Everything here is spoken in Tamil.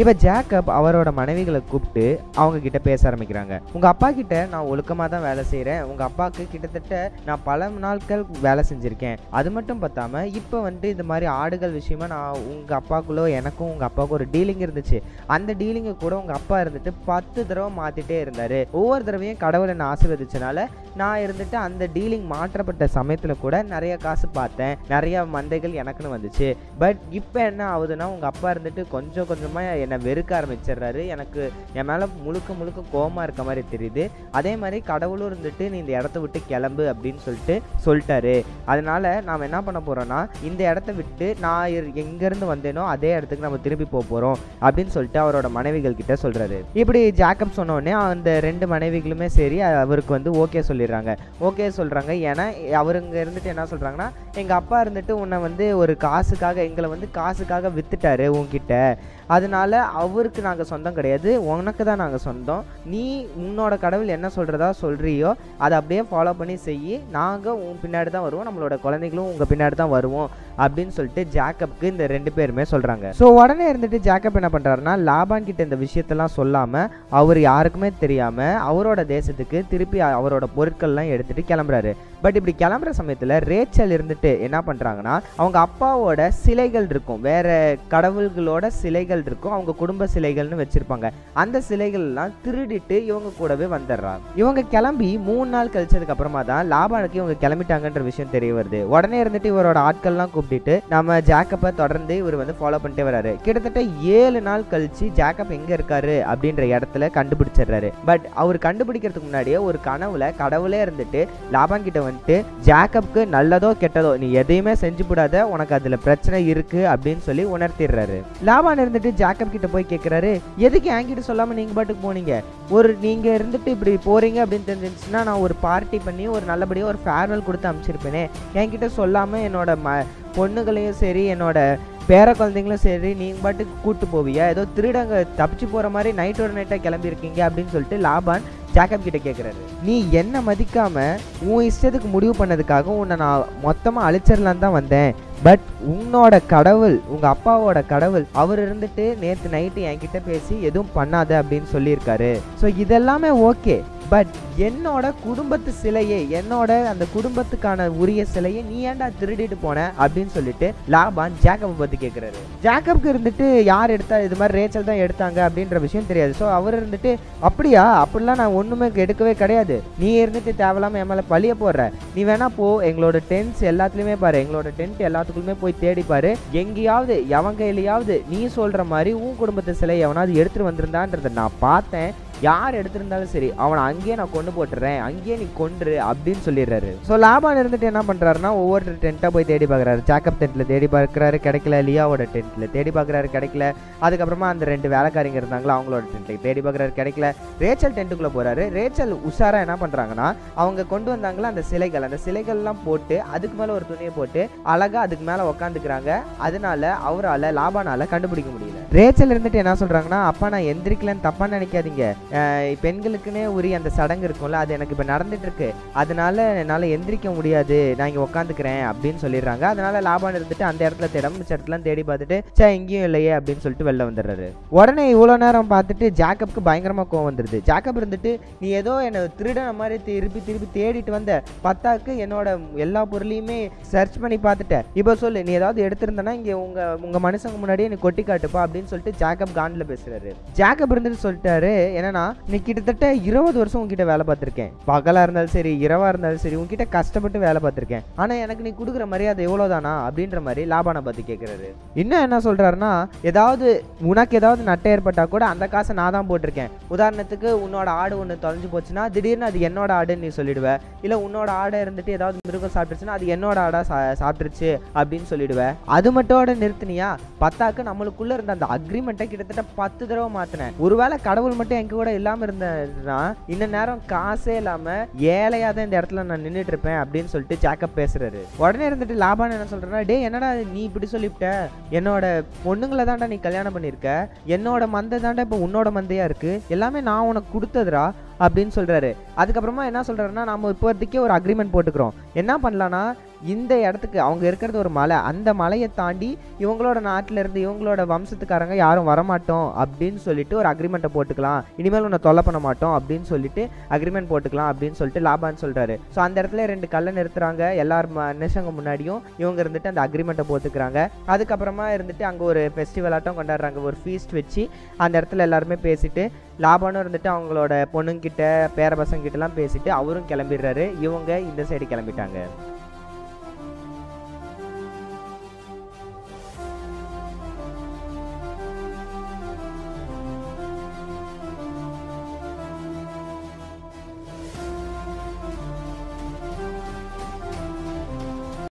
இப்போ ஜேக்கப் அவரோட மனைவிகளை கூப்பிட்டு அவங்க கிட்ட பேச ஆரம்பிக்கிறாங்க. உங்க அப்பா கிட்ட நான் ஒழுக்கமாக தான் வேலை செய்கிறேன் உங்க அப்பாவுக்கு கிட்டத்தட்ட நான் பல நாட்கள் வேலை செஞ்சுருக்கேன். அது மட்டும் பார்த்தாம இப்போ வந்துட்டு இந்த மாதிரி ஆடுகள் விஷயமா நான் உங்க அப்பாக்குள்ளோ எனக்கும் உங்க அப்பாவுக்கும் ஒரு டீலிங் இருந்துச்சு. அந்த டீலிங்கை கூட உங்க அப்பா இருந்துட்டு பத்து தடவை மாத்திட்டே இருந்தாரு. ஒவ்வொரு தடவையும் கடவுளை நான் ஆசீர்வதிச்சனால நான் இருந்துட்டு அந்த டீலிங் மாற்றப்பட்ட சமயத்தில் கூட நிறைய காசு பார்த்தேன். நிறைய மந்தைகள் எனக்குன்னு வந்துச்சு. பட் இப்போ என்ன ஆகுதுன்னா உங்கள் அப்பா இருந்துட்டு கொஞ்சம் கொஞ்சமாக என்னை வெறுக்க ஆரம்பிச்சிடுறாரு. எனக்கு என் மேலே முழுக்க முழுக்க கோவமா இருக்க மாதிரி தெரியுது. அதே மாதிரி கடவுளும் இருந்துட்டு நீ இந்த இடத்த விட்டு கிளம்பு அப்படின்னு சொல்லிட்டு சொல்லிட்டாரு. அதனால நாம் என்ன பண்ண போகிறோன்னா இந்த இடத்த விட்டு நான் எங்கேருந்து வந்தேனோ அதே இடத்துக்கு நம்ம திரும்பி போக போகிறோம் அப்படின்னு சொல்லிட்டு அவரோட மனைவிகள் கிட்ட சொல்கிறாரு இப்படி ஜாக்கப் சொன்னோடனே அந்த ரெண்டு மனைவிகளுமே சரி அவருக்கு வந்து ஓகே சொல்லிடுறாங்க. ஓகே சொல்கிறாங்க ஏன்னா அவருங்க இருந்துட்டு என்ன சொல்கிறாங்கன்னா எங்கள் அப்பா இருந்துட்டு உன்னை வந்து ஒரு காசுக்காக எங்களை வந்து காசுக்காக வித்துட்டாரு உன்கிட்ட. அதனால அவருக்கு நாங்கள் சொந்தம் கிடையாது. உனக்கு தான் நாங்கள் சொந்தம். நீ உன்னோட கடவுள் என்ன சொல்கிறதா சொல்கிறியோ அதை அப்படியே ஃபாலோ பண்ணி செய்யி நாங்கள் உன் பின்னாடி தான் வருவோம். நம்மளோட குழந்தைகளும் உங்கள் பின்னாடி தான் வருவோம். அப்படின்னு சொல்லிட்டு ஜாக்கப்க்கு இந்த ரெண்டு பேருமே சொல்கிறாங்க ஸோ உடனே இருந்துட்டு ஜாக்கப் என்ன பண்ணுறாருன்னா லாபான் கிட்ட இந்த விஷயத்தெல்லாம் சொல்லாமல் அவர் யாருக்குமே தெரியாமல் அவரோட தேசத்துக்கு திருப்பி அவரோட பொருட்கள்லாம் எடுத்துகிட்டு கிளம்புறாரு. பட் இப்படி கிளம்புற சமயத்தில் ரேச்சல் இருந்துட்டு என்ன பண்ணுறாங்கன்னா அவங்க அப்பாவோட சிலைகள் இருக்கும். வேற கடவுள்களோட சிலைகள் இருக்கும். அவங்க குடும்ப சிலைகள்னு வச்சிருப்பாங்க. அந்த சிலைகள்லாம் திருடிட்டு இவங்க கூடவே வந்துடுறாங்க இவங்க கிளம்பி மூணு நாள் கழிச்சதுக்கு அப்புறமா தான் லாபானுக்கு இவங்க கிளம்பிட்டாங்கன்ற விஷயம் தெரிய வருது. உடனே இருந்துட்டு இவரோட ஆட்கள்லாம் கூப்பிட்டுட்டு நம்ம ஜாக்கப்பை தொடர்ந்து இவர் வந்து ஃபாலோ பண்ணிட்டே வராரு. கிட்டத்தட்ட ஏழு நாள் கழிச்சு ஜாக்கப் எங்க இருக்காரு அப்படின்ற இடத்துல கண்டுபிடிச்சிடுறாரு. பட் அவர் கண்டுபிடிக்கிறதுக்கு முன்னாடியே ஒரு கனவுல கடவுளே இருந்துட்டு லாபான் கிட்ட வந்துட்டு ஜாக்கப்க்கு நல்லதோ கெட்டதோ நீ எதையுமே செஞ்சு விடாத உனக்கு அதுல பிரச்சனை இருக்கு அப்படின்னு சொல்லி உணர்த்திடுறாரு. லாபான் இருந்துட்டு ஜாக்கப் கிட்ட போய் கேட்குறாரு எதுக்கு என்கிட்ட சொல்லாம நீங்க பாட்டுக்கு போனீங்க? ஒரு நீங்க இருந்துட்டு இப்படி போறீங்க அப்படின்னு தெரிஞ்சிருந்துச்சுன்னா நான் ஒரு பார்ட்டி பண்ணி ஒரு நல்லபடியாக ஒரு ஃபேர்வெல் கொடுத்து அனுப்பிச்சிருப்பேனே என்கிட்ட சொல்லாம என்னோட ம பொண்ணுகளையும் சரி என்னோட பேர குழந்தைங்களும் சரி நீங்க பாட்டுக்கு கூட்டு போவியா? ஏதோ திருடங்க தப்பிச்சு போற மாதிரி நைட்டோட நைட்டா கிளம்பியிருக்கீங்க அப்படின்னு சொல்லிட்டு லாபான் ஜாக்கப் கிட்ட கேட்குறாரு நீ என்ன மதிக்காம உன் இஷ்டத்துக்கு முடிவு பண்ணதுக்காக உன்னை நான் மொத்தமாக அழிச்சிடலான்னு தான் வந்தேன். பட் உன்னோட கடவுள் உங்க அப்பாவோட கடவுள் அவர் இருந்துட்டு நேற்று நைட்டு என்கிட்ட பேசி எதுவும் பண்ணாத அப்படின்னு சொல்லியிருக்காரு. ஸோ இதெல்லாமே ஓகே பட் என்னோட குடும்பத்து சிலையை என்னோட அந்த குடும்பத்துக்கான உரிய சிலையை நீ ஏன்டா திருடிட்டு போன அப்படின்னு சொல்லிட்டு லாபான் ஜேக்கப் பத்தி கேட்குறாரு ஜேக்கப்க்கு இருந்துட்டு யார் எடுத்தா இது மாதிரி ரேச்சல் தான் எடுத்தாங்க அப்படின்ற விஷயம் தெரியாது. ஸோ அவர் இருந்துட்டு அப்படியா? அப்படிலாம் நான் ஒண்ணுமே எடுக்கவே கிடையாது. நீ இருந்துட்டு தேவையில்லாம என் மேல பழிய போடுற. நீ வேணா போ. எங்களோட டென்ட்ஸ் எல்லாத்துலயுமே பாரு. எங்களோட டென்ட் எல்லாத்துக்குள்ளுமே போய் தேடி பாரு. எங்கேயாவது எவன் கையிலயாவது நீ சொல்ற மாதிரி உன் குடும்பத்து சிலை எவனாவது எடுத்துட்டு வந்திருந்தான்றத நான் பார்த்தேன். யார் எடுத்திருந்தாலும் சரி அவனை அங்கேயே நான் கொண்டு போட்டுறேன் அங்கேயே நீ கொன்று அப்படின்னு சொல்லிடுறாரு. ஸோ லாபான் இருந்துட்டு என்ன பண்ணுறாருன்னா ஒவ்வொரு டென்ட்டாக போய் தேடி பார்க்குறாரு. ஜாக்கப் டென்ட்டில் தேடி பார்க்குறாரு கிடைக்கல லியாவோட டென்ட்டில் தேடி பார்க்குறாரு கிடைக்கல. அதுக்கப்புறமா அந்த ரெண்டு வேலைக்காரிங்க இருந்தாங்களோ அவங்களோட டென்ட்டை தேடி பார்க்குறாரு கிடைக்கல. ரேச்சல் டென்ட்டுக்குள்ளே போகிறாரு ரேச்சல் உஷாராக என்ன பண்ணுறாங்கன்னா அவங்க கொண்டு வந்தாங்களா அந்த சிலைகள். அந்த சிலைகள்லாம் போட்டு அதுக்கு மேலே ஒரு துணியை போட்டு அழகாக அதுக்கு மேலே உக்காந்துக்கிறாங்க. அதனால அவரால் லாபானால் கண்டுபிடிக்க முடியல. ரேச்சல் இருந்துட்டு என்ன சொல்கிறாங்கன்னா அப்பா நான் எந்திரிக்கலன்னு தப்பாக நினைக்காதீங்க. பெண்களுக்குன்னே உரிய அந்த சடங்கு இருக்கும்ல அது எனக்கு இப்போ நடந்துகிட்ருக்கு அதனால் என்னால் எந்திரிக்க முடியாது. நான் இங்கே உட்காந்துக்கிறேன் அப்படின்னு சொல்லிடுறாங்க. அதனால் லாபம் இருந்துட்டு அந்த இடத்துல தேடம் மிச்ச இடத்துலாம் தேடி பார்த்துட்டு சே இங்கேயும் இல்லையே அப்படின்னு சொல்லிட்டு வெளில வந்துடுறாரு. உடனே இவ்வளோ நேரம் பார்த்துட்டு ஜாக்கப்க்கு பயங்கரமாக கோவம் வந்துடுது ஜாக்கப் இருந்துட்டு நீ ஏதோ என்னை திருடன மாதிரி திருப்பி திருப்பி தேடிட்டு வந்த பத்தாக்கு என்னோட எல்லா பொருளையுமே சர்ச் பண்ணி பார்த்துட்டேன் இப்போ சொல்லு நீ ஏதாவது எடுத்திருந்தனா இங்கே உங்கள் உங்கள் மனுஷங்க முன்னாடியே நீ கொட்டி காட்டுப்பா அப்படின்னு சொல்லிட்டு ஜாக்கப் காண்டில் பேசுகிறாரு ஜாக்கப் இருந்துட்டு சொல்லிட்டாரு ஏன்னா என்னன்னா நீ கிட்டத்தட்ட இருபது வருஷம் உங்ககிட்ட வேலை பார்த்துருக்கேன். பகலா இருந்தாலும் சரி இரவா இருந்தாலும் சரி உங்ககிட்ட கஷ்டப்பட்டு வேலை பார்த்துருக்கேன். ஆனால் எனக்கு நீ கொடுக்குற மரியாதை எவ்வளோதானா அப்படின்ற மாதிரி லாபானை பற்றி கேட்குறாரு இன்னும் என்ன சொல்றாருன்னா ஏதாவது உனக்கு ஏதாவது நட்டை ஏற்பட்டால் கூட அந்த காசை நான் தான் போட்டிருக்கேன். உதாரணத்துக்கு உன்னோட ஆடு ஒன்று தொலைஞ்சு போச்சுன்னா திடீர்னு அது என்னோட ஆடுன்னு நீ சொல்லிடுவ. இல்லை உன்னோட ஆடை இருந்துட்டு ஏதாவது மிருகம் சாப்பிட்டுருச்சுன்னா அது என்னோட ஆடாக சா சாப்பிட்டுருச்சு அப்படின்னு சொல்லிடுவேன் அது மட்டும் நிறுத்தினியா? பத்தாக்கு நம்மளுக்குள்ள இருந்த அந்த அக்ரிமெண்ட்டை கிட்டத்தட்ட பத்து தடவை மாற்றினேன் ஒருவேளை கடவுள் மட்டும் எங்க கூட இல்லாம இருந்ததுன்னா இன்ன நேரம் காசே இல்லாம ஏழையா தான் இந்த இடத்துல நான் நின்றுட்டு இருப்பேன் அப்படின்னு சொல்லிட்டு ஜாக்கப் பேசுறாரு. உடனே இருந்துட்டு லாபான் என்ன சொல்கிறேன்னா டே என்னடா நீ இப்படி சொல்லிவிட்ட? என்னோட பொண்ணுங்களை தான்டா நீ கல்யாணம் பண்ணியிருக்க? என்னோட மந்தை தாண்டா இப்போ உன்னோட மந்தையா இருக்கு? எல்லாமே நான் உனக்கு கொடுத்ததுடா? அப்படின்னு சொல்றாரு. அதுக்கப்புறமா என்ன சொல்றாருன்னா நம்ம இப்போதைக்கு ஒரு அக்ரிமெண்ட் போட்டுக்கிறோம். என்ன பண்ணலாம்னா இந்த இடத்துக்கு அவங்க இருக்கிறது ஒரு மலை. அந்த மலையை தாண்டி இவங்களோட நாட்டில இருந்து இவங்களோட வம்சத்துக்காரங்க யாரும் வரமாட்டோம் அப்படின்னு சொல்லிட்டு ஒரு அக்ரிமெண்ட்டை போட்டுக்கலாம். இனிமேல் உன்னை தொல்லை பண்ண மாட்டோம் அப்படின்னு சொல்லிட்டு அக்ரிமெண்ட் போட்டுக்கலாம் அப்படின்னு சொல்லிட்டு லாபான்னு சொல்கிறாரு ஸோ அந்த இடத்துல ரெண்டு கல்லை நிறுத்துறாங்க. எல்லாரும் மனுஷங்க முன்னாடியும் இவங்க இருந்துட்டு அந்த அக்ரிமெண்ட்டை போட்டுக்கிறாங்க. அதுக்கப்புறமா இருந்துட்டு அங்கே ஒரு ஃபெஸ்டிவலாட்டம் கொண்டாடுறாங்க. ஒரு ஃபீஸ்ட் வச்சு அந்த இடத்துல எல்லாருமே பேசிட்டு லாபானும் இருந்துட்டு அவங்களோட பொண்ணுங்கிட்ட பேர பசங்கிட்டலாம் பேசிட்டு அவரும் கிளம்பிடுறாரு. இவங்க இந்த சைடு கிளம்பிட்டாங்க.